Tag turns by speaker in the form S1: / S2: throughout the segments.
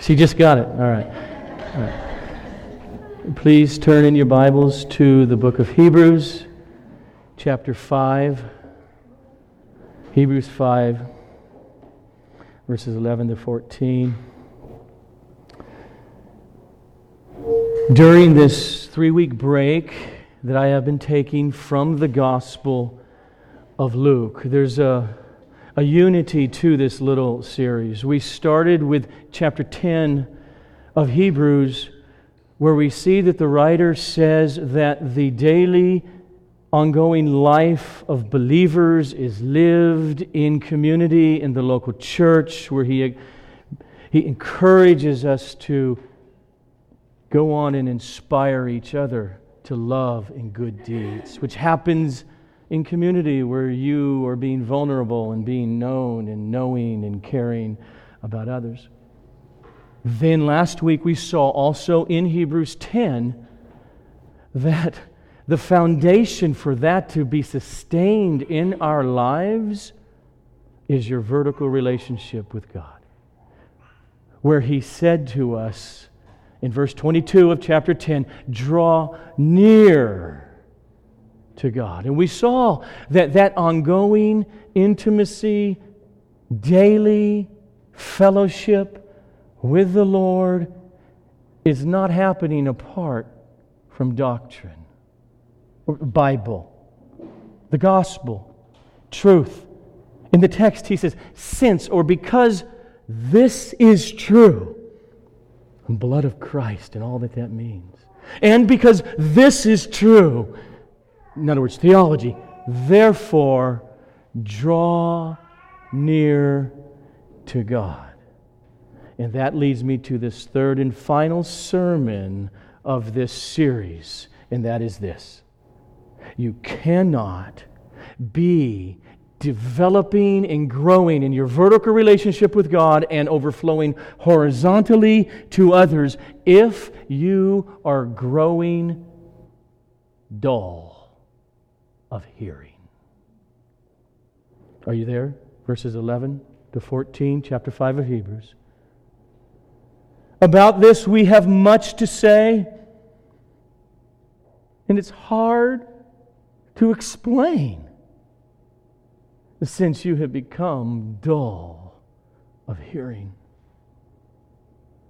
S1: She just got it. All right. All right. Please turn in your Bibles to the book of Hebrews, chapter 5. Hebrews 5, verses 11 to 14. During this three week break that I have been taking from the Gospel of Luke, there's a, a unity to this little series. We started with chapter 10 of Hebrews, where we see that the writer says that the daily ongoing life of believers is lived in community in the local church where he, he encourages us to go on and inspire each other to love and good deeds, which happens in community where you are being vulnerable and being known and knowing and caring about others. Then last week we saw also in Hebrews 10 that the foundation for that to be sustained in our lives is your vertical relationship with God. Where He said to us in verse 22 of chapter 10, draw near to God. And we saw that that ongoing intimacy, daily fellowship with the Lord is not happening apart from doctrine. Bible, the gospel, truth. In the text, he says, since or because this is true, blood of Christ and all that that means. And because this is true, in other words, theology, therefore draw near to God. And that leads me to this third and final sermon of this series, and that is this. You cannot be developing and growing in your vertical relationship with God and overflowing horizontally to others if you are growing dull of hearing. Are you there? Verses 11 to 14, chapter 5 of Hebrews. About this, we have much to say, and it's hard to explain since you have become dull of hearing.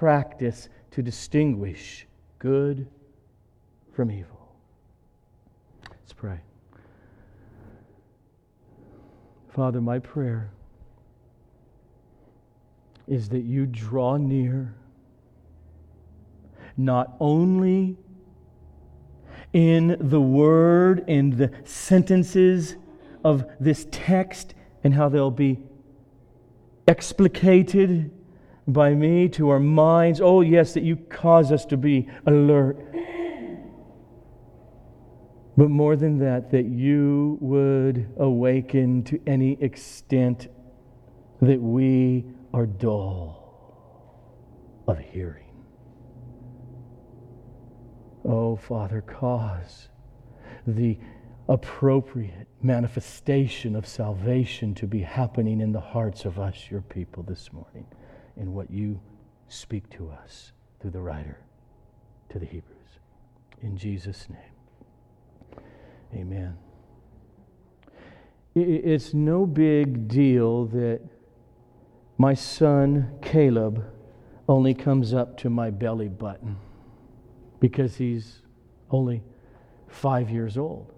S1: practice to distinguish good from evil. Let's pray. Father, my prayer is that you draw near not only in the word and the sentences of this text and how they'll be explicated by me to our minds. Oh, yes, that you cause us to be alert. But more than that, that you would awaken to any extent that we are dull of hearing. Oh, Father, cause the appropriate manifestation of salvation to be happening in the hearts of us, your people, this morning, in what you speak to us through the writer to the Hebrews. In Jesus' name, amen. It's no big deal that my son Caleb only comes up to my belly button because he's only five years old.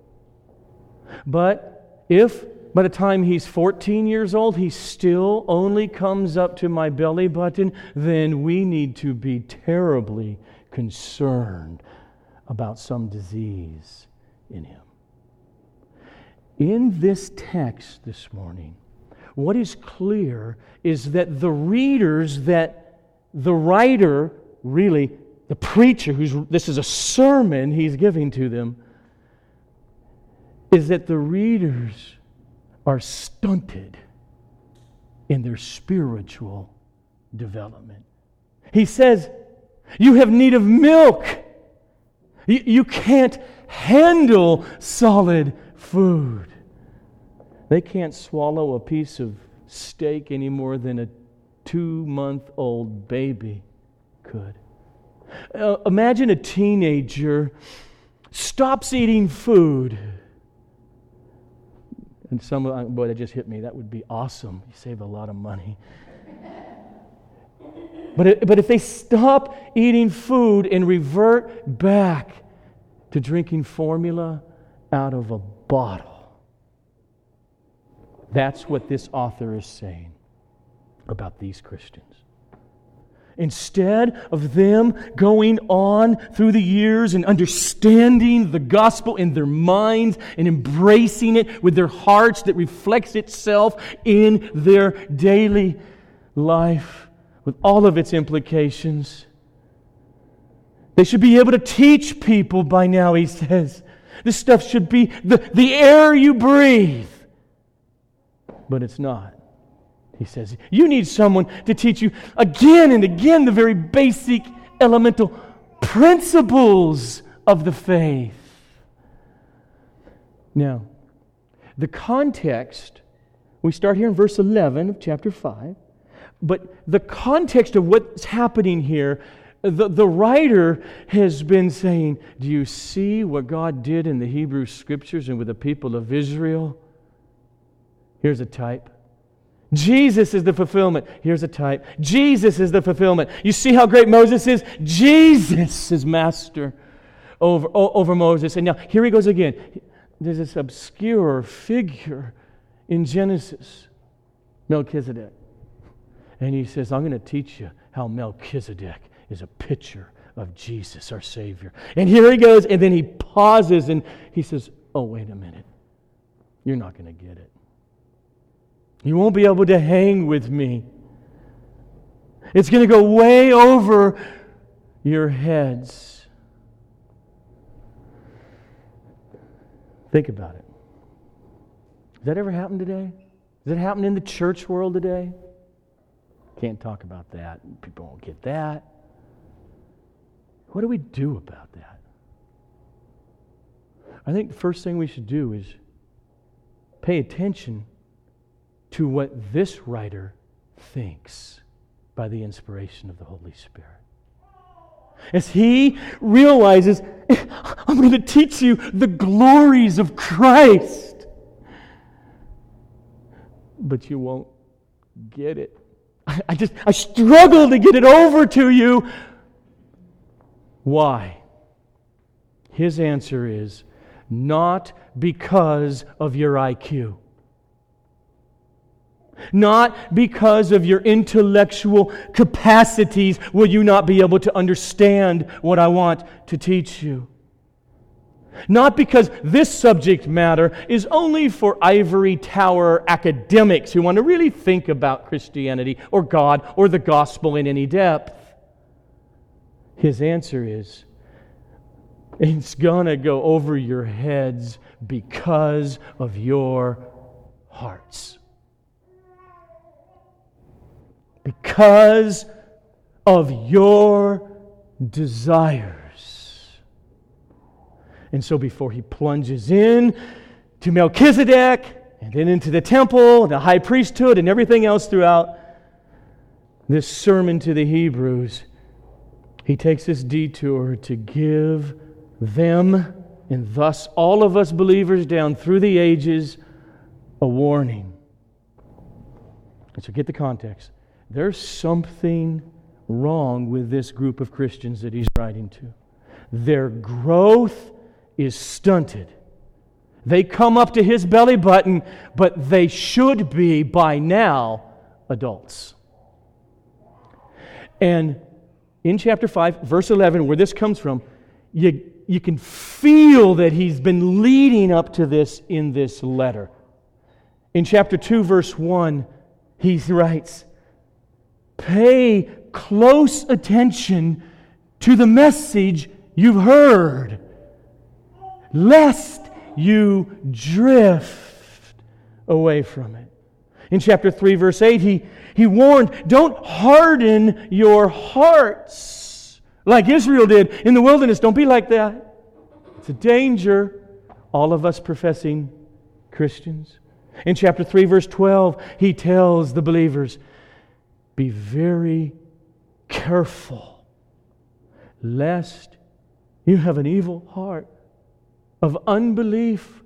S1: But if by the time he's 14 years old, he still only comes up to my belly button, then we need to be terribly concerned about some disease in him. In this text this morning, what is clear is that the readers that the writer, really, the preacher, who's this is a sermon he's giving to them, is that the readers are stunted in their spiritual development. He says, You have need of milk. You, you can't handle solid food. They can't swallow a piece of steak any more than a two month old baby could. Uh, imagine a teenager stops eating food. And some, boy, that just hit me. That would be awesome. You save a lot of money. But, it, but if they stop eating food and revert back to drinking formula out of a bottle, that's what this author is saying about these Christians. Instead of them going on through the years and understanding the gospel in their minds and embracing it with their hearts that reflects itself in their daily life with all of its implications, they should be able to teach people by now, he says. This stuff should be the, the air you breathe but it's not. He says, You need someone to teach you again and again the very basic elemental principles of the faith. Now, the context, we start here in verse 11 of chapter 5, but the context of what's happening here, the, the writer has been saying, Do you see what God did in the Hebrew scriptures and with the people of Israel? Here's a type. Jesus is the fulfillment. Here's a type. Jesus is the fulfillment. You see how great Moses is? Jesus is master over, over Moses. And now here he goes again. There's this obscure figure in Genesis, Melchizedek. And he says, I'm going to teach you how Melchizedek is a picture of Jesus, our Savior. And here he goes, and then he pauses and he says, Oh, wait a minute. You're not going to get it. You won't be able to hang with me. It's going to go way over your heads. Think about it. Does that ever happen today? Does it happen in the church world today? Can't talk about that. People won't get that. What do we do about that? I think the first thing we should do is pay attention to what this writer thinks by the inspiration of the Holy Spirit. As he realizes, I'm going to teach you the glories of Christ. But you won't get it. I just, I struggle to get it over to you. Why? His answer is not because of your IQ not because of your intellectual capacities will you not be able to understand what I want to teach you. Not because this subject matter is only for ivory tower academics who want to really think about Christianity or God or the gospel in any depth. His answer is it's going to go over your heads because of your hearts. Because of your desires. And so before he plunges in to Melchizedek and then into the temple, the high priesthood, and everything else throughout this sermon to the Hebrews, he takes this detour to give them, and thus all of us believers down through the ages, a warning. And so get the context there's something wrong with this group of Christians that he's writing to. Their growth is stunted. They come up to his belly button, but they should be by now adults. And in chapter 5, verse 11, where this comes from, you, you can feel that he's been leading up to this in this letter. In chapter 2, verse 1, he writes, Pay close attention to the message you've heard, lest you drift away from it. In chapter 3, verse 8, he, he warned, Don't harden your hearts like Israel did in the wilderness. Don't be like that. It's a danger. All of us professing Christians. In chapter 3, verse 12, he tells the believers, Be very careful lest you have an evil heart of unbelief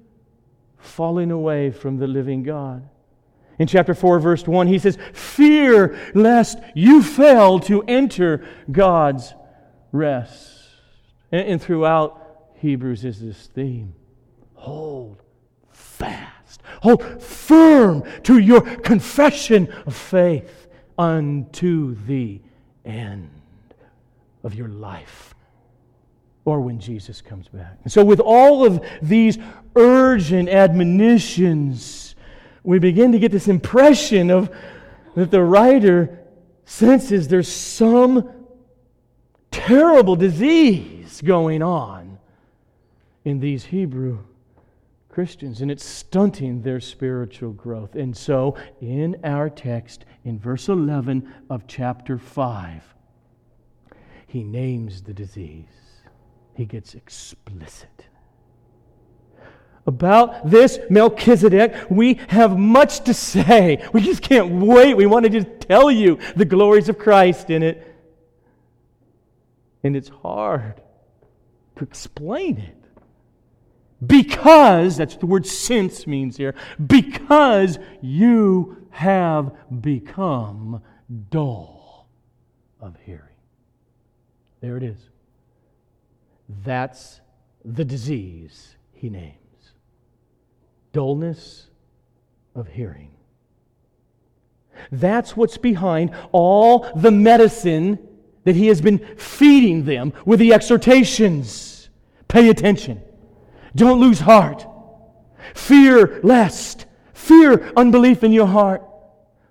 S1: falling away from the living God. In chapter 4, verse 1, he says, Fear lest you fail to enter God's rest. And, and throughout Hebrews is this theme hold fast, hold firm to your confession of faith unto the end of your life or when Jesus comes back. And so, with all of these urgent admonitions, we begin to get this impression of that the writer senses there's some terrible disease going on in these Hebrew Christians, and it's stunting their spiritual growth. And so, in our text, in verse 11 of chapter 5, he names the disease he gets explicit. About this Melchizedek, we have much to say. We just can't wait. We want to just tell you the glories of Christ in it. And it's hard to explain it. Because, that's the word since means here, because you have become dull of hearing. There it is. That's the disease he names dullness of hearing. That's what's behind all the medicine that he has been feeding them with the exhortations. Pay attention. Don't lose heart. Fear lest. Fear unbelief in your heart.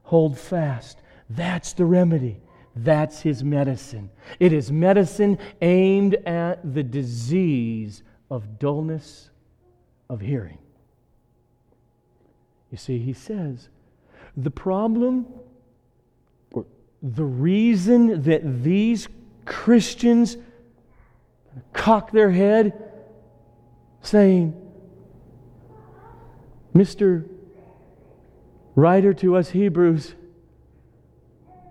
S1: Hold fast. That's the remedy. That's his medicine. It is medicine aimed at the disease of dullness of hearing. You see, he says the problem, or the reason that these Christians cock their head saying, Mr. Writer to us Hebrews,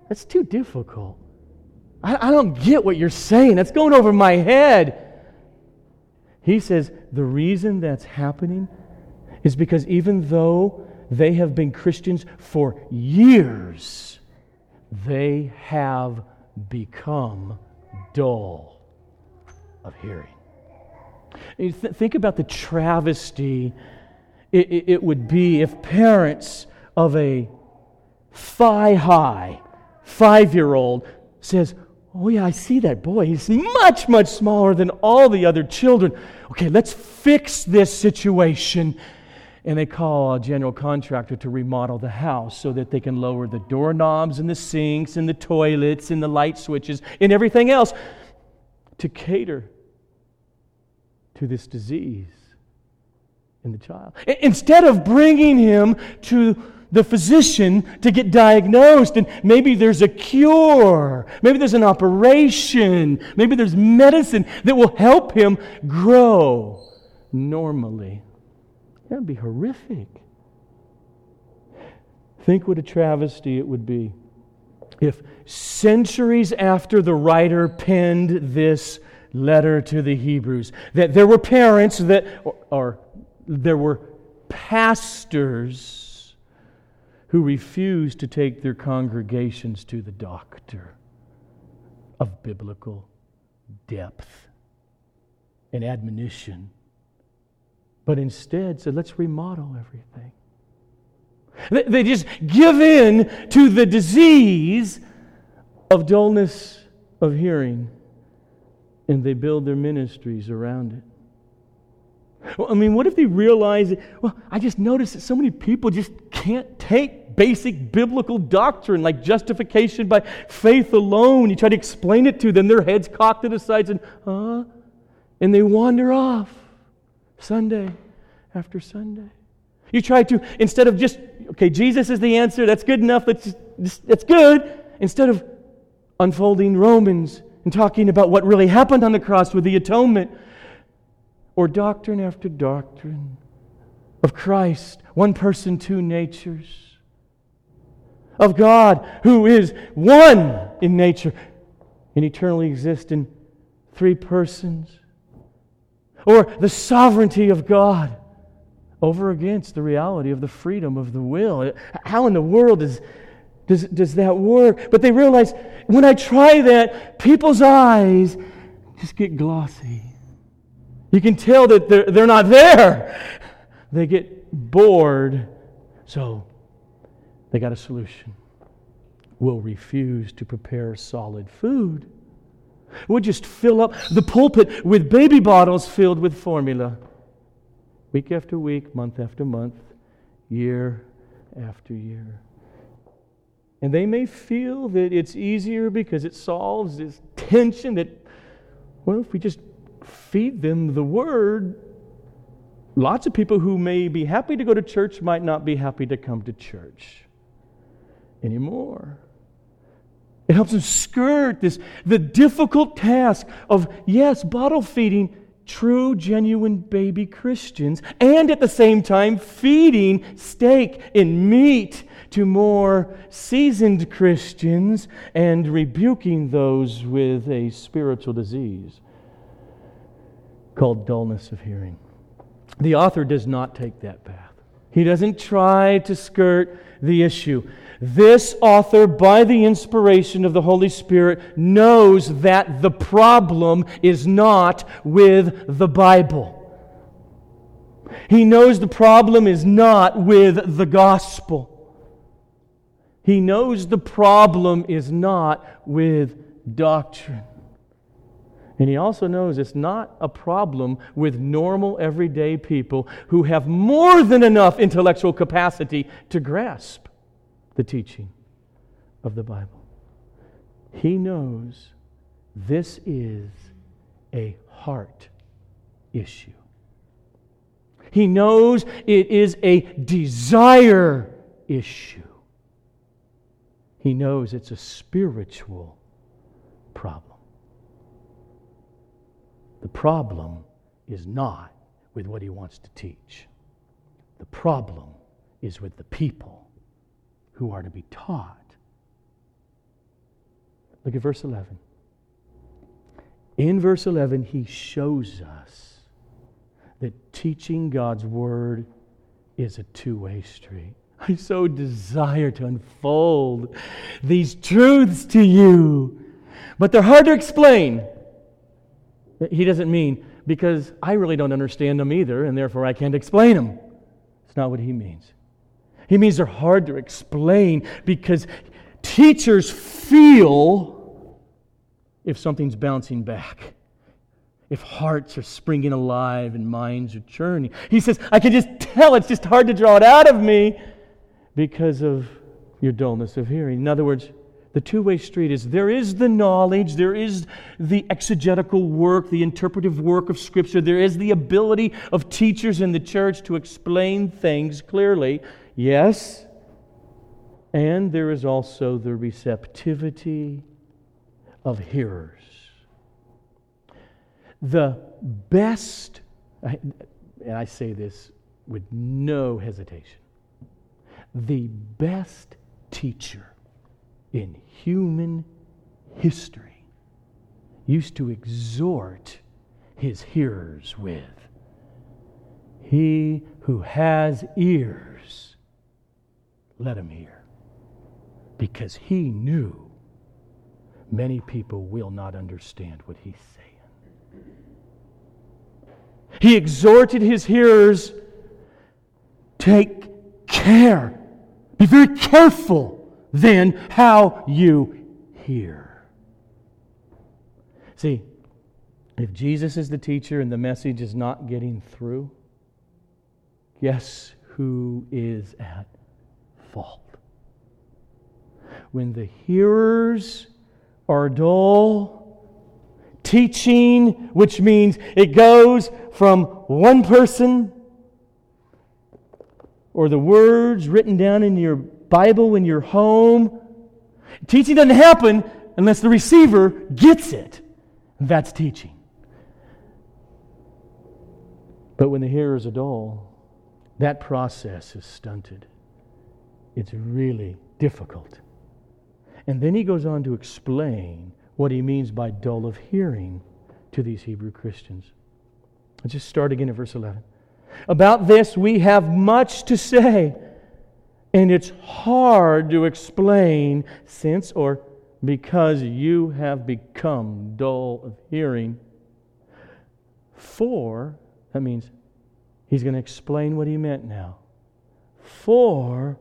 S1: that's too difficult. I, I don't get what you're saying. That's going over my head. He says the reason that's happening is because even though they have been Christians for years, they have become dull of hearing. Th- think about the travesty it, it, it would be if parents of a thigh high five year old says, Oh, yeah, I see that boy. He's much, much smaller than all the other children. Okay, let's fix this situation. And they call a general contractor to remodel the house so that they can lower the doorknobs and the sinks and the toilets and the light switches and everything else to cater to this disease in the child. Instead of bringing him to the physician to get diagnosed. And maybe there's a cure. Maybe there's an operation. Maybe there's medicine that will help him grow normally. That would be horrific. Think what a travesty it would be if centuries after the writer penned this letter to the Hebrews, that there were parents that, or, or there were pastors who refused to take their congregations to the doctor of biblical depth and admonition, but instead said, let's remodel everything. They just give in to the disease of dullness of hearing and they build their ministries around it. Well, I mean, what if they realize, well, I just noticed that so many people just can't take basic biblical doctrine like justification by faith alone. You try to explain it to them, their heads cocked to the sides and, huh? And they wander off Sunday after Sunday. You try to, instead of just, okay, Jesus is the answer, that's good enough, that's, that's good, instead of unfolding Romans and talking about what really happened on the cross with the atonement, or doctrine after doctrine of Christ, one person, two natures, of God who is one in nature and eternally exists in three persons, or the sovereignty of God over against the reality of the freedom of the will. How in the world does, does, does that work? But they realize when I try that, people's eyes just get glossy. You can tell that they're, they're not there. They get bored. So they got a solution. We'll refuse to prepare solid food. We'll just fill up the pulpit with baby bottles filled with formula. Week after week, month after month, year after year. And they may feel that it's easier because it solves this tension that, well, if we just feed them the word, lots of people who may be happy to go to church might not be happy to come to church anymore. It helps them skirt this the difficult task of yes, bottle feeding true, genuine baby Christians, and at the same time feeding steak and meat to more seasoned Christians and rebuking those with a spiritual disease called dullness of hearing. The author does not take that path. He doesn't try to skirt the issue. This author, by the inspiration of the Holy Spirit, knows that the problem is not with the Bible. He knows the problem is not with the gospel. He knows the problem is not with doctrine. And he also knows it's not a problem with normal, everyday people who have more than enough intellectual capacity to grasp the teaching of the Bible. He knows this is a heart issue. He knows it is a desire issue. He knows it's a spiritual problem. The problem is not with what he wants to teach, the problem is with the people who are to be taught. Look at verse 11. In verse 11, he shows us that teaching God's word is a two way street. I so desire to unfold these truths to you, but they're hard to explain. He doesn't mean because I really don't understand them either, and therefore I can't explain them. It's not what he means. He means they're hard to explain because teachers feel if something's bouncing back, if hearts are springing alive and minds are churning. He says, I can just tell it's just hard to draw it out of me because of your dullness of hearing. In other words, the two way street is there is the knowledge, there is the exegetical work, the interpretive work of Scripture, there is the ability of teachers in the church to explain things clearly. Yes. And there is also the receptivity of hearers. The best, and I say this with no hesitation, the best teacher in human history used to exhort his hearers with He who has ears, let him hear. Because he knew many people will not understand what he's saying. He exhorted his hearers take care, be very careful then how you hear. See, If Jesus is the teacher and the message is not getting through, guess who is at fault? When the hearers are dull, teaching, which means it goes from one person or the words written down in your Bible in your home. Teaching doesn't happen unless the receiver gets it. That's teaching. But when the hearers are dull, that process is stunted. It's really difficult. And then he goes on to explain what he means by dull of hearing to these Hebrew Christians. Let's just start again at verse 11. About this, we have much to say, and it's hard to explain since or because you have become dull of hearing. For, that means he's going to explain what he meant now. For,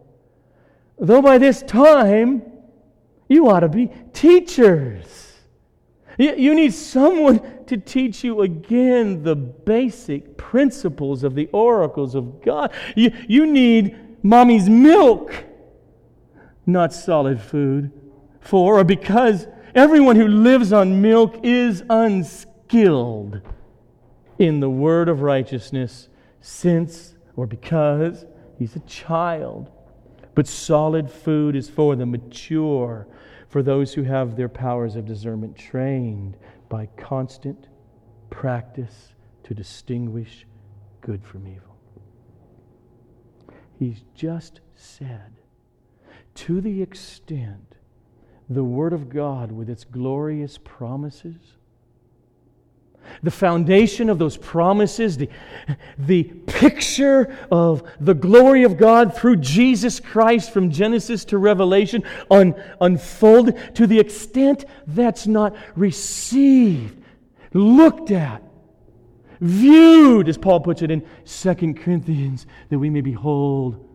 S1: though by this time you ought to be teachers. You need someone to teach you again the basic principles of the oracles of God. You, you need mommy's milk, not solid food. For or because everyone who lives on milk is unskilled in the word of righteousness, since or because he's a child. But solid food is for the mature for those who have their powers of discernment trained by constant practice to distinguish good from evil. He's just said, to the extent the Word of God, with its glorious promises, the foundation of those promises, the, the picture of the glory of God through Jesus Christ from Genesis to Revelation un, unfolded to the extent that's not received, looked at, viewed, as Paul puts it in 2 Corinthians, that we may behold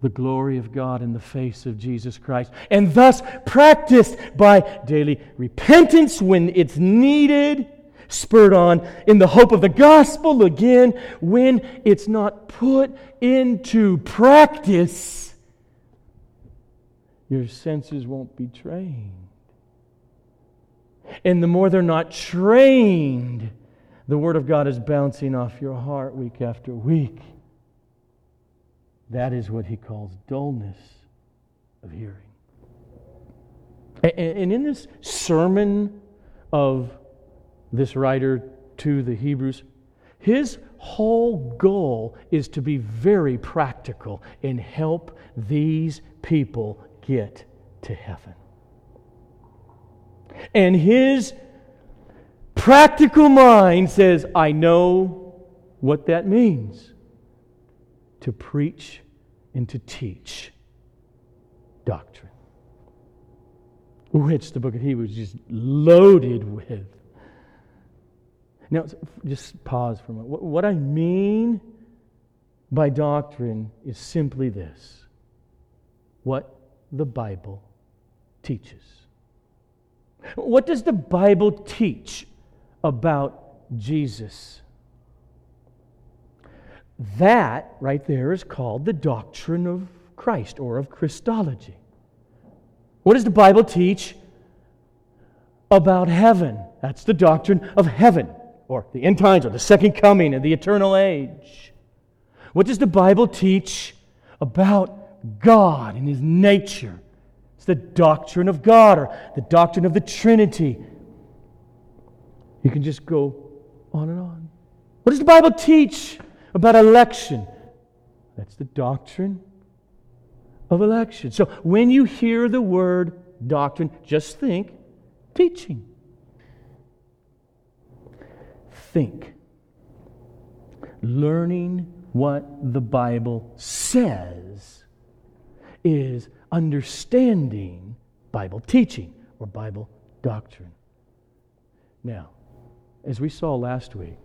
S1: the glory of God in the face of Jesus Christ, and thus practiced by daily repentance when it's needed spurred on in the hope of the gospel again when it's not put into practice. Your senses won't be trained. And the more they're not trained the word of god is bouncing off your heart week after week. That is what he calls dullness of hearing. And in this sermon of this writer to the Hebrews, his whole goal is to be very practical and help these people get to heaven. And his practical mind says, I know what that means to preach and to teach doctrine, which the book of Hebrews is loaded with now, just pause for a moment. What I mean by doctrine is simply this what the Bible teaches. What does the Bible teach about Jesus? That right there is called the doctrine of Christ or of Christology. What does the Bible teach about heaven? That's the doctrine of heaven or the end times or the second coming of the eternal age. What does the Bible teach about God and His nature? It's the doctrine of God or the doctrine of the Trinity. You can just go on and on. What does the Bible teach about election? That's the doctrine of election. So when you hear the word doctrine, just think teaching think. Learning what the Bible says is understanding Bible teaching or Bible doctrine. Now, as we saw last week,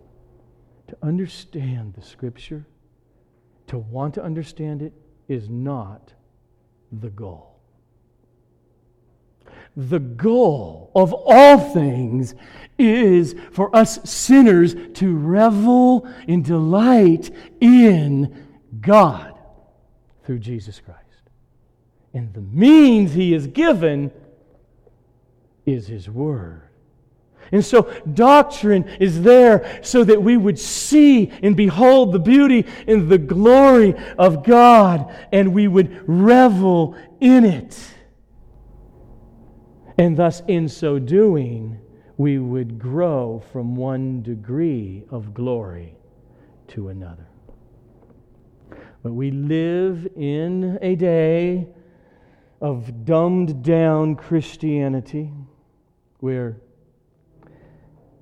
S1: to understand the Scripture, to want to understand it, is not the goal. The goal of all things is for us sinners to revel in delight in God through Jesus Christ. And the means He has given is His Word. And so, doctrine is there so that we would see and behold the beauty and the glory of God, and we would revel in it. And thus, in so doing, we would grow from one degree of glory to another. But we live in a day of dumbed down Christianity where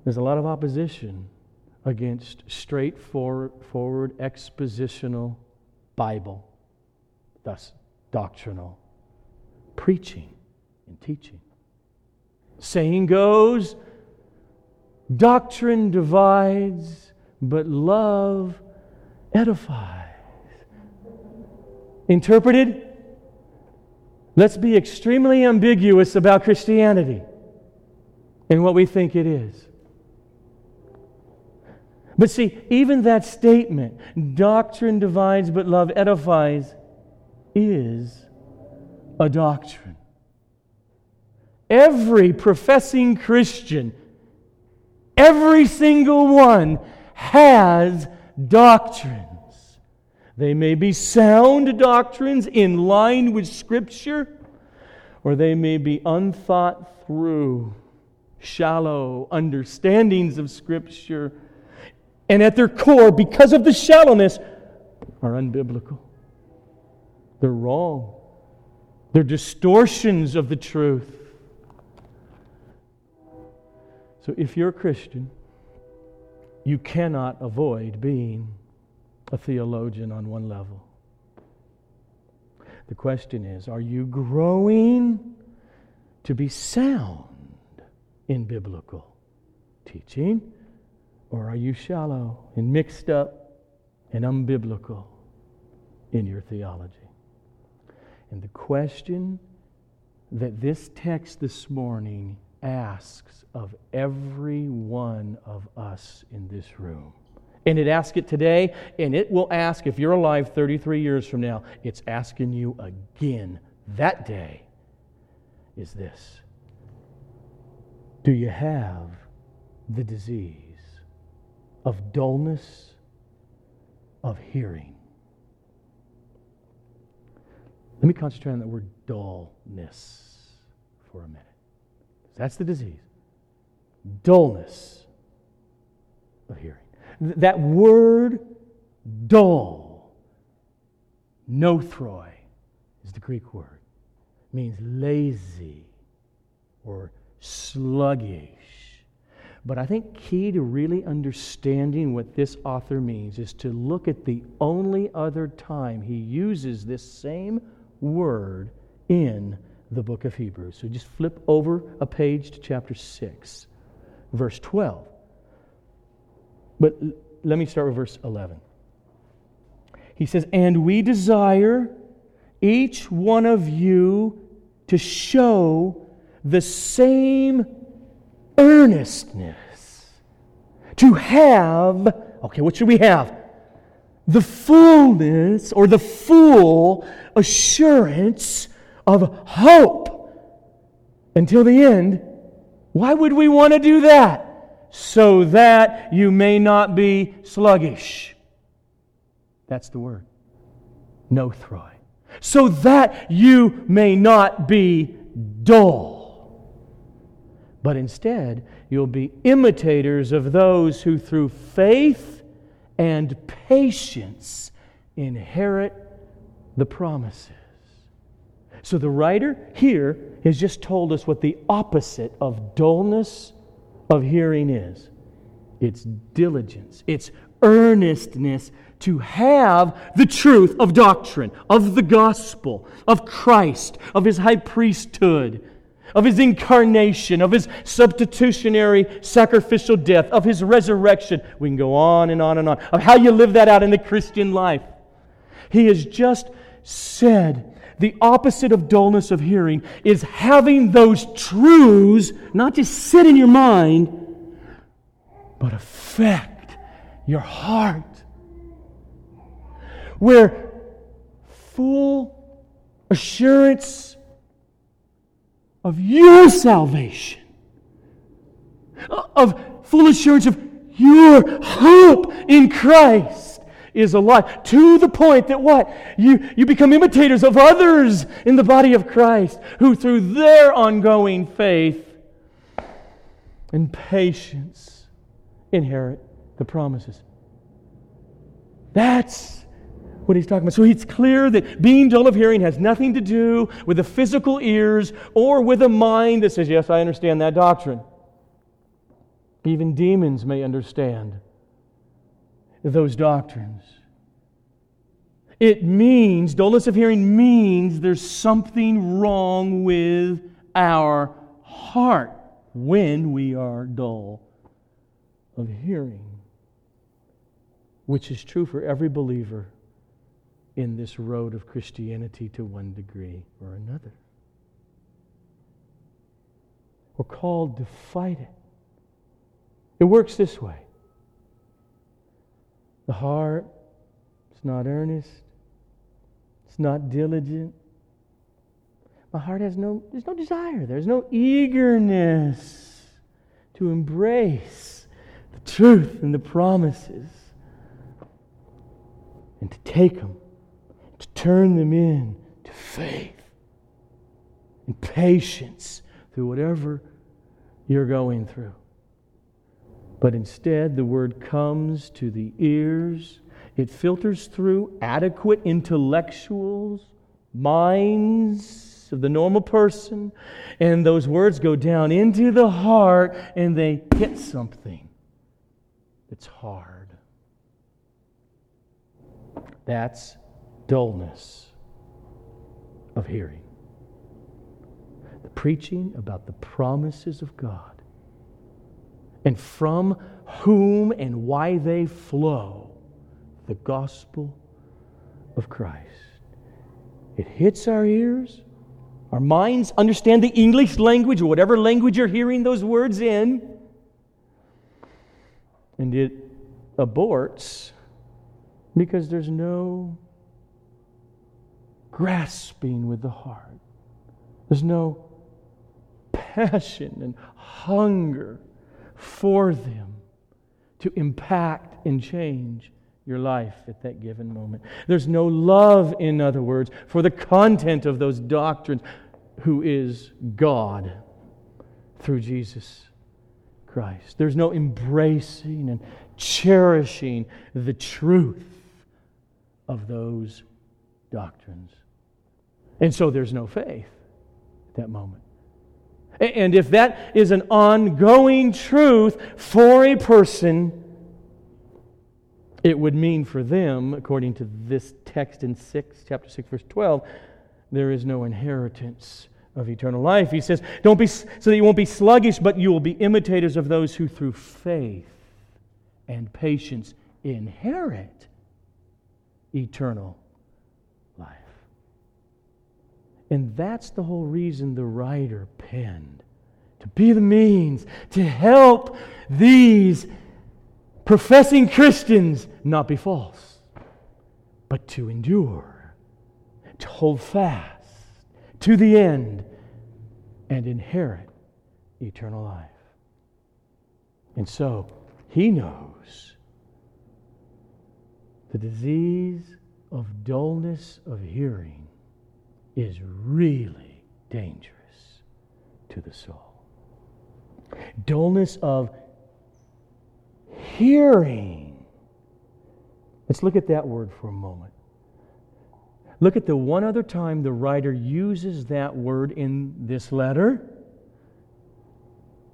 S1: there's a lot of opposition against straightforward expositional Bible, thus doctrinal preaching and teaching. Saying goes, doctrine divides, but love edifies. Interpreted, let's be extremely ambiguous about Christianity and what we think it is. But see, even that statement, doctrine divides but love edifies, is a doctrine. Every professing Christian, every single one, has doctrines. They may be sound doctrines in line with Scripture, or they may be unthought through, shallow understandings of Scripture and at their core, because of the shallowness, are unbiblical. They're wrong. They're distortions of the truth. So if you're a Christian, you cannot avoid being a theologian on one level. The question is are you growing to be sound in biblical teaching? Or are you shallow and mixed up and unbiblical in your theology? And the question that this text this morning asks of every one of us in this room. And it asks it today, and it will ask if you're alive 33 years from now, it's asking you again that day is this Do you have the disease? of dullness of hearing. Let me concentrate on that word dullness for a minute. That's the disease. Dullness of hearing. That word dull, nothroi, is the Greek word. It means lazy or sluggish. But I think key to really understanding what this author means is to look at the only other time he uses this same word in the book of Hebrews. So just flip over a page to chapter 6, verse 12. But let me start with verse 11. He says, And we desire each one of you to show the same earnestness. To have, okay, what should we have? The fullness or the full assurance of hope until the end. Why would we want to do that? So that you may not be sluggish. That's the word. No Nothroi. So that you may not be dull but instead you'll be imitators of those who through faith and patience inherit the promises. So the writer here has just told us what the opposite of dullness of hearing is it's diligence, it's earnestness to have the truth of doctrine, of the gospel, of Christ, of his high priesthood of his incarnation, of his substitutionary sacrificial death, of his resurrection. We can go on and on and on, of how you live that out in the Christian life. He has just said the opposite of dullness of hearing is having those truths not just sit in your mind, but affect your heart. Where full assurance of your salvation, of full assurance of your hope in Christ is alive to the point that what? You, you become imitators of others in the body of Christ who, through their ongoing faith and patience, inherit the promises. That's what he's talking about. So it's clear that being dull of hearing has nothing to do with the physical ears or with a mind that says, Yes, I understand that doctrine. Even demons may understand those doctrines. It means, dullness of hearing means there's something wrong with our heart when we are dull of hearing, which is true for every believer in this road of Christianity to one degree or another. We're called to fight it. It works this way the heart is not earnest, it's not diligent. My heart has no, there's no desire, there's no eagerness to embrace the truth and the promises and to take them, to turn them in to faith and patience through whatever you're going through. But instead, the word comes to the ears. It filters through adequate intellectuals, minds of the normal person, and those words go down into the heart and they hit something that's hard. That's dullness of hearing. The preaching about the promises of God and from whom and why they flow the gospel of Christ. It hits our ears. Our minds understand the English language or whatever language you're hearing those words in. And it aborts because there's no grasping with the heart. There's no passion and hunger for them to impact and change your life at that given moment. There's no love, in other words, for the content of those doctrines, who is God through Jesus Christ. There's no embracing and cherishing the truth of those doctrines. And so there's no faith at that moment. And if that is an ongoing truth for a person, it would mean for them, according to this text in 6, chapter 6, verse 12, there is no inheritance of eternal life. He says, Don't be so that you won't be sluggish, but you will be imitators of those who through faith and patience inherit eternal And that's the whole reason the writer penned to be the means to help these professing Christians not be false, but to endure, to hold fast to the end, and inherit eternal life. And so he knows the disease of dullness of hearing is really dangerous to the soul. Dullness of hearing. Let's look at that word for a moment. Look at the one other time the writer uses that word in this letter.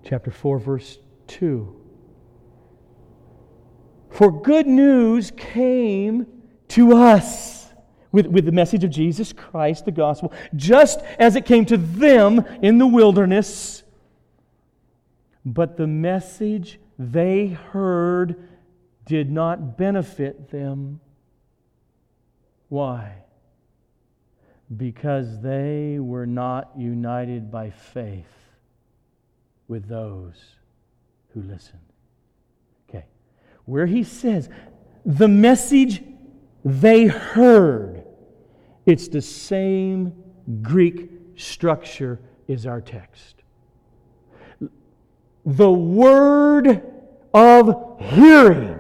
S1: Chapter 4, verse 2. For good news came to us with, with the message of Jesus Christ, the gospel, just as it came to them in the wilderness. But the message they heard did not benefit them. Why? because they were not united by faith with those who listened. Okay. Where he says, the message they heard, it's the same Greek structure as our text. The word of hearing.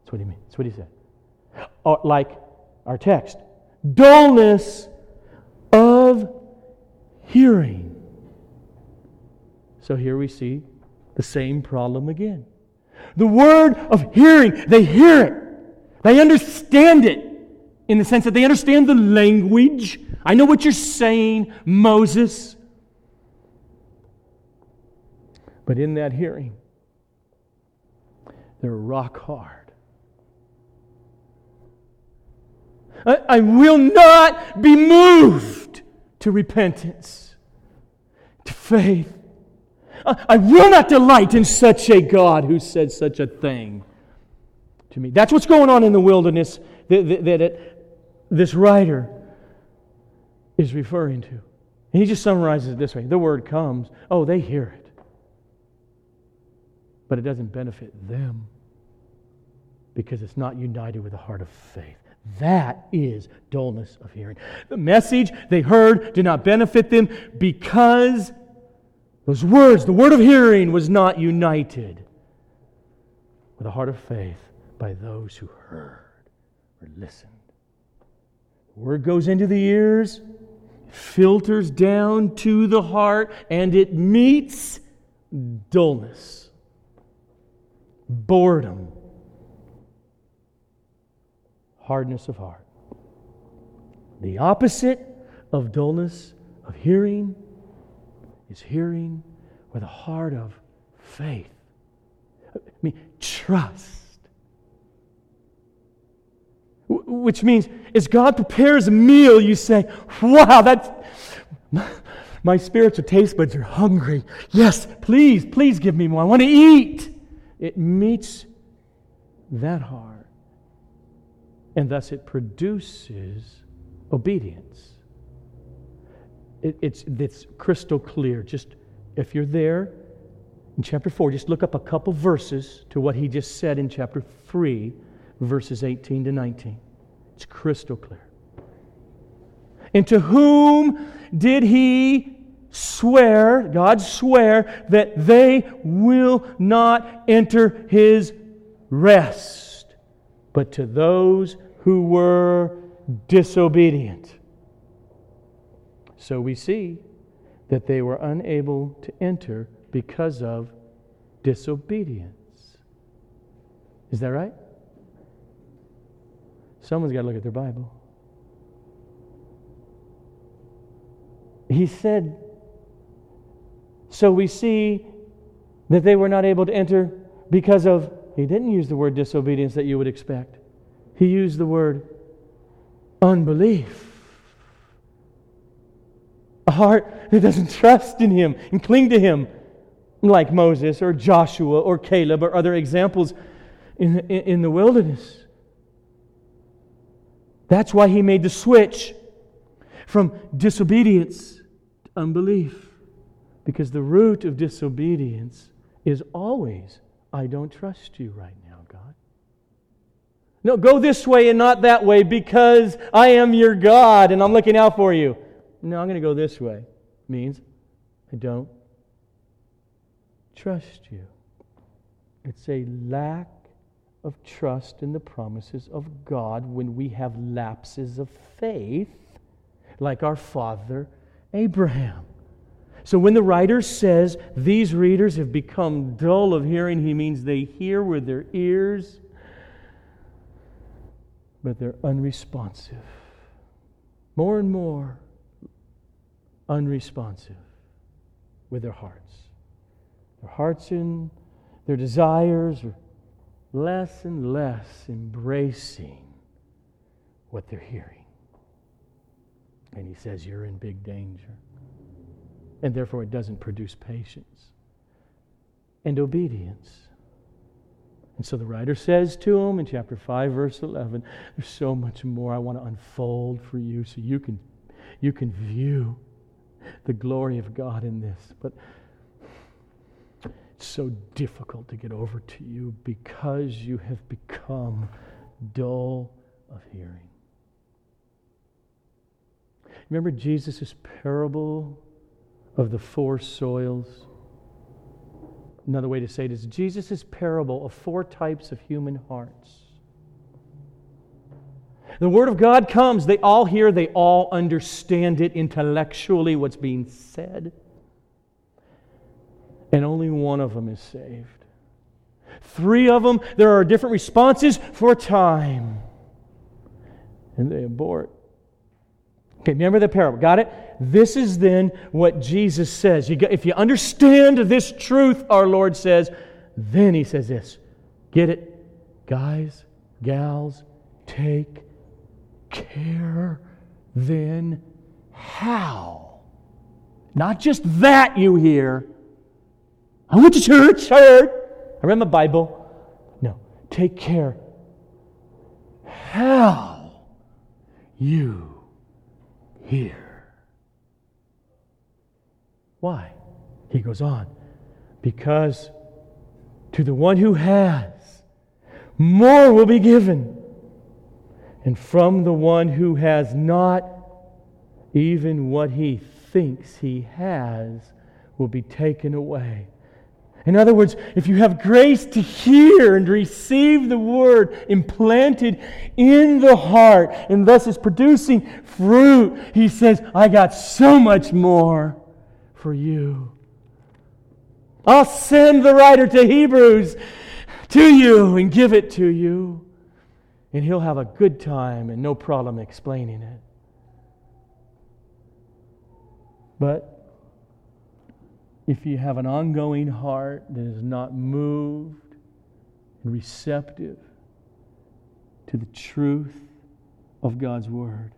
S1: That's what he means. That's what he said. Uh, like our text dullness of hearing. So here we see the same problem again. The word of hearing, they hear it, they understand it in the sense that they understand the language. I know what you're saying, Moses. But in that hearing, they're rock hard. I, I will not be moved to repentance, to faith. I, I will not delight in such a God who said such a thing to me. That's what's going on in the wilderness that, that, that it, this writer is referring to. And he just summarizes it this way the word comes, oh, they hear it. But it doesn't benefit them because it's not united with a heart of faith. That is dullness of hearing. The message they heard did not benefit them because those words, the word of hearing, was not united with a heart of faith by those who heard or listened. The word goes into the ears, filters down to the heart, and it meets dullness, boredom, hardness of heart. The opposite of dullness of hearing is hearing with a heart of faith. I mean, trust. Which means, as God prepares a meal, you say, Wow, that's. My spiritual taste buds are hungry. Yes, please, please give me more. I want to eat. It meets that heart and thus it produces obedience. It, it's, it's crystal clear. Just if you're there in chapter 4, just look up a couple verses to what he just said in chapter 3, verses 18 to 19. It's crystal clear. And to whom did he swear, God swear, that they will not enter his rest, but to those who were disobedient. So we see that they were unable to enter because of disobedience. Is that right? Someone's got to look at their Bible. He said, so we see that they were not able to enter because of, he didn't use the word disobedience that you would expect. He used the word unbelief. A heart that doesn't trust in Him and cling to Him, like Moses or Joshua or Caleb or other examples in, in, in the wilderness. That's why He made the switch from disobedience to unbelief. Because the root of disobedience is always, I don't trust you right now. God. No, go this way and not that way because I am your God and I'm looking out for you. No, I'm going to go this way. Means I don't trust you. It's a lack of trust in the promises of God when we have lapses of faith, like our father Abraham. So when the writer says these readers have become dull of hearing, he means they hear with their ears but they're unresponsive. More and more unresponsive with their hearts. Their hearts and their desires less and less embracing what they're hearing. And he says, You're in big danger. And therefore, it doesn't produce patience and obedience. And so the writer says to him in chapter 5, verse 11, There's so much more I want to unfold for you so you can, you can view the glory of God in this. But it's so difficult to get over to you because you have become dull of hearing. Remember Jesus' parable of the four soils? Another way to say it is Jesus' parable of four types of human hearts. The Word of God comes, they all hear, they all understand it intellectually, what's being said. And only one of them is saved. Three of them, there are different responses for time. And they abort. Okay, remember the parable. Got it? This is then what Jesus says. You got, if you understand this truth, our Lord says, then he says this. Get it? Guys, gals, take care then how? Not just that you hear. I went to church, I heard. I read my Bible. No, take care how you hear. Why? He goes on. Because to the one who has, more will be given and from the one who has not, even what he thinks he has will be taken away. In other words, if you have grace to hear and receive the word implanted in the heart and thus is producing fruit, he says, I got so much more for you. I'll send the writer to Hebrews to you and give it to you and he'll have a good time and no problem explaining it. But if you have an ongoing heart that is not moved and receptive to the truth of God's Word,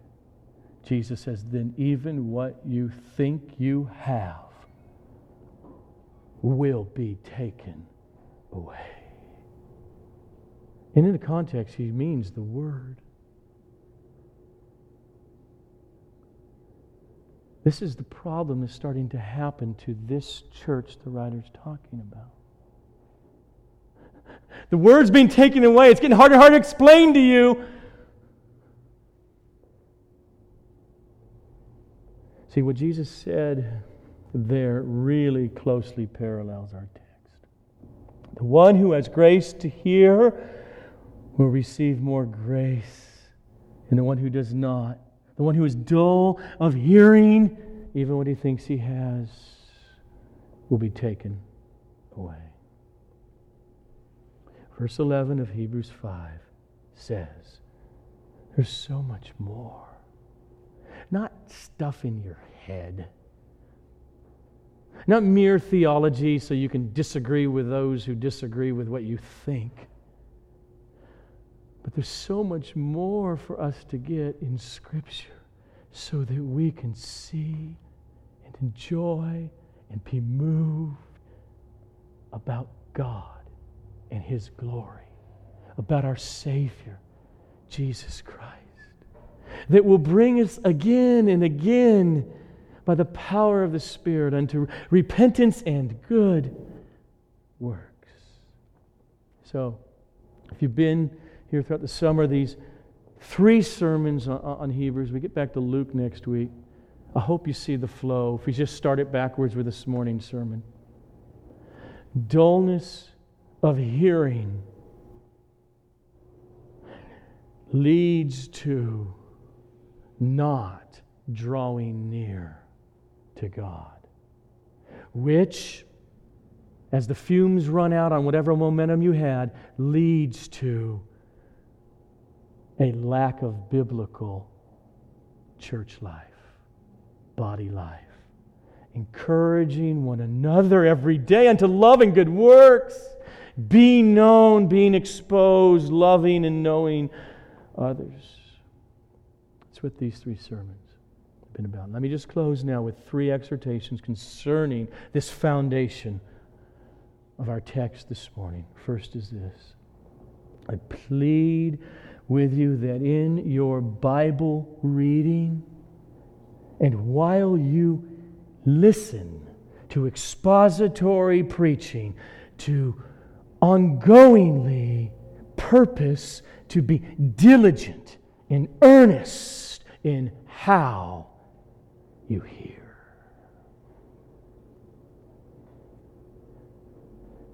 S1: Jesus says, then even what you think you have will be taken away. And in the context, he means the Word. This is the problem that's starting to happen to this church the writer's talking about. The word's being taken away. It's getting harder and harder to explain to you. See, what Jesus said there really closely parallels our text. The one who has grace to hear will receive more grace. And the one who does not, the one who is dull of hearing, even what he thinks he has, will be taken away. Verse 11 of Hebrews 5 says, There's so much more. Not stuff in your head. Not mere theology so you can disagree with those who disagree with what you think. But there's so much more for us to get in Scripture so that we can see and enjoy and be moved about God and His glory, about our Savior, Jesus Christ, that will bring us again and again by the power of the Spirit unto repentance and good works. So, if you've been here throughout the summer these three sermons on, Hebrews. We get back to Luke next week. I hope you see the flow. If we just start it backwards with this morning's sermon, dullness of hearing leads to not drawing near to God, which, as the fumes run out on whatever momentum you had, leads to a lack of biblical church life, body life. Encouraging one another every day unto love and good works, being known, being exposed, loving and knowing others. That's what these three sermons have been about. Let me just close now with three exhortations concerning this foundation of our text this morning. First is this I plead with you that in your Bible reading and while you listen to expository preaching, to ongoingly purpose to be diligent and earnest in how you hear.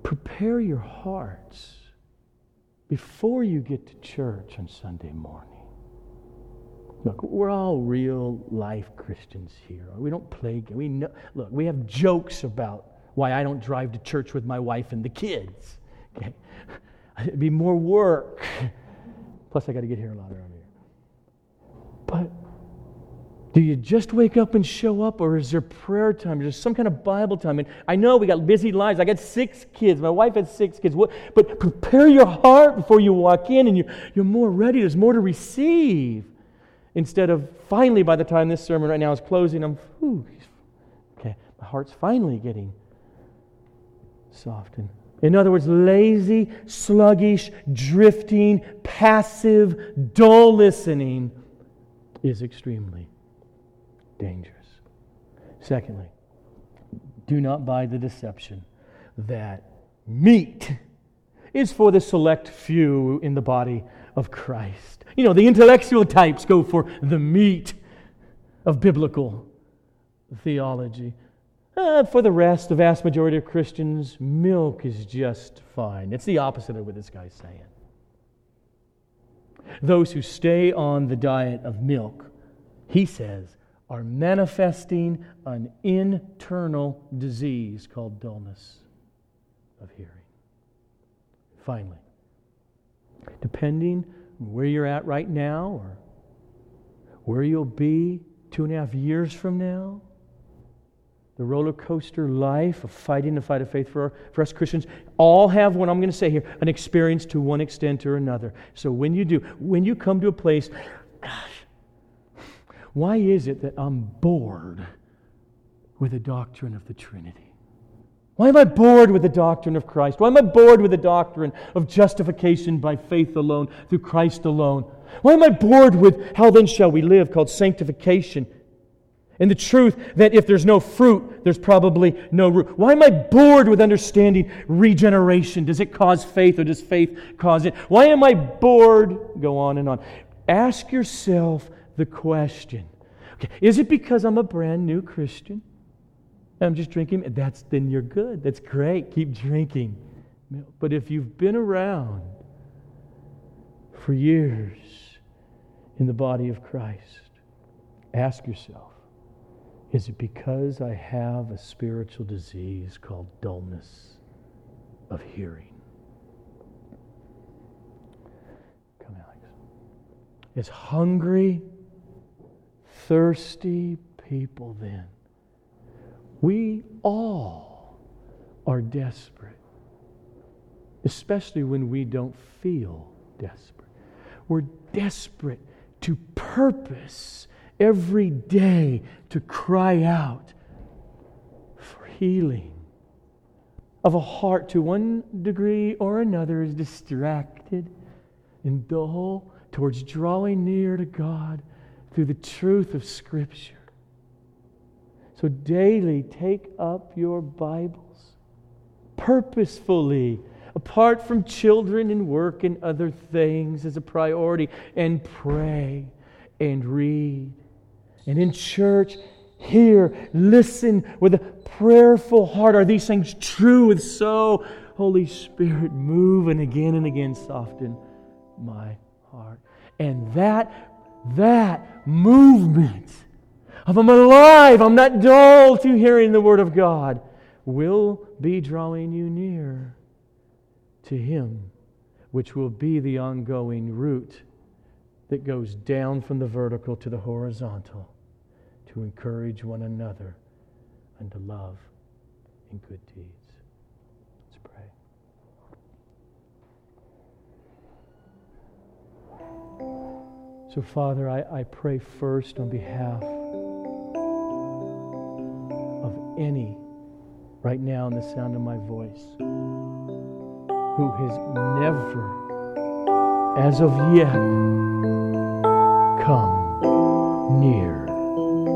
S1: Prepare your hearts before you get to church on Sunday morning. Look, we're all real life Christians here. We don't play. We know, look, we have jokes about why I don't drive to church with my wife and the kids. Okay? It'd be more work. Plus, I got to get here a lot earlier. But do you just wake up and show up, or is there prayer time? Is there some kind of Bible time? And I know we got busy lives. I got six kids. My wife has six kids. But prepare your heart before you walk in, and you're, you're more ready. There's more to receive. Instead of finally, by the time this sermon right now is closing, I'm, whew, okay, my heart's finally getting softened. In other words, lazy, sluggish, drifting, passive, dull listening is extremely dangerous. Secondly, do not buy the deception that meat is for the select few in the body of Christ. You know, the intellectual types go for the meat of biblical theology. Uh, for the rest, the vast majority of Christians, milk is just fine. It's the opposite of what this guy's saying. Those who stay on the diet of milk, he says, are manifesting an internal disease called dullness of hearing. Finally, depending on where you're at right now or where you'll be two and a half years from now, the roller coaster life of fighting the fight of faith for, our, for us Christians all have what I'm going to say here an experience to one extent or another. So when you do, when you come to a place, gosh, why is it that I'm bored with the doctrine of the Trinity? Why am I bored with the doctrine of Christ? Why am I bored with the doctrine of justification by faith alone, through Christ alone? Why am I bored with how then shall we live, called sanctification? And the truth that if there's no fruit, there's probably no root. Why am I bored with understanding regeneration? Does it cause faith or does faith cause it? Why am I bored? Go on and on. Ask yourself the question okay, Is it because I'm a brand new Christian? I'm just drinking. That's then you're good. That's great. Keep drinking. But if you've been around for years in the body of Christ, ask yourself is it because I have a spiritual disease called dullness of hearing? Come, Alex. As hungry, thirsty people, then, we all are desperate, especially when we don't feel desperate. We're desperate to purpose every day to cry out for healing of a heart to one degree or another is distracted and dull towards drawing near to God through the truth of Scripture. So daily take up your Bibles purposefully, apart from children and work and other things as a priority, and pray and read and in church, hear, listen with a prayerful heart. Are these things true? With so, Holy Spirit, move and again and again soften my heart. And that, that movement of I'm alive, I'm not dull to hearing the Word of God, will be drawing you near to Him, which will be the ongoing root that goes down from the vertical to the horizontal to encourage one another and to love in good deeds. Let's pray. So, Father, I, I pray first on behalf of any right now in the sound of my voice who has never as of yet come near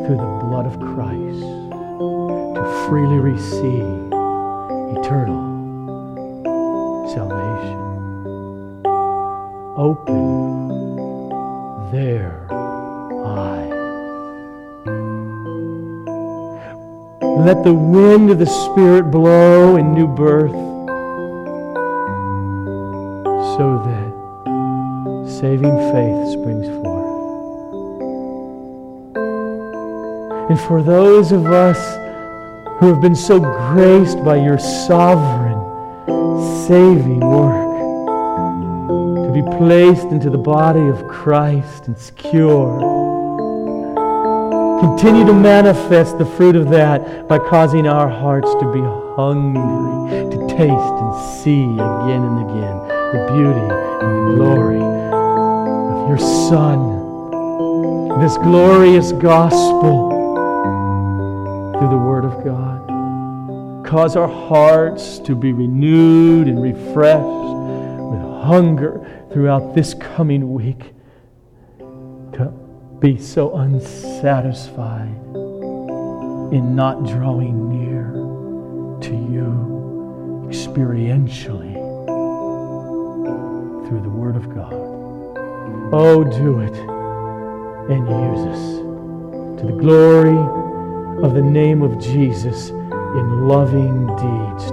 S1: through the blood of Christ to freely receive eternal salvation. Open their eyes. Let the wind of the Spirit blow in new birth so that saving faith springs forth. And for those of us who have been so graced by your sovereign, saving be placed into the body of Christ and secure. Continue to manifest the fruit of that by causing our hearts to be hungry, to taste and see again and again the beauty and the glory of your Son, this glorious gospel through the Word of God. Cause our hearts to be renewed and refreshed with hunger throughout this coming week to be so unsatisfied in not drawing near to you experientially through the Word of God. Oh, do it and use us to the glory of the name of Jesus in loving deeds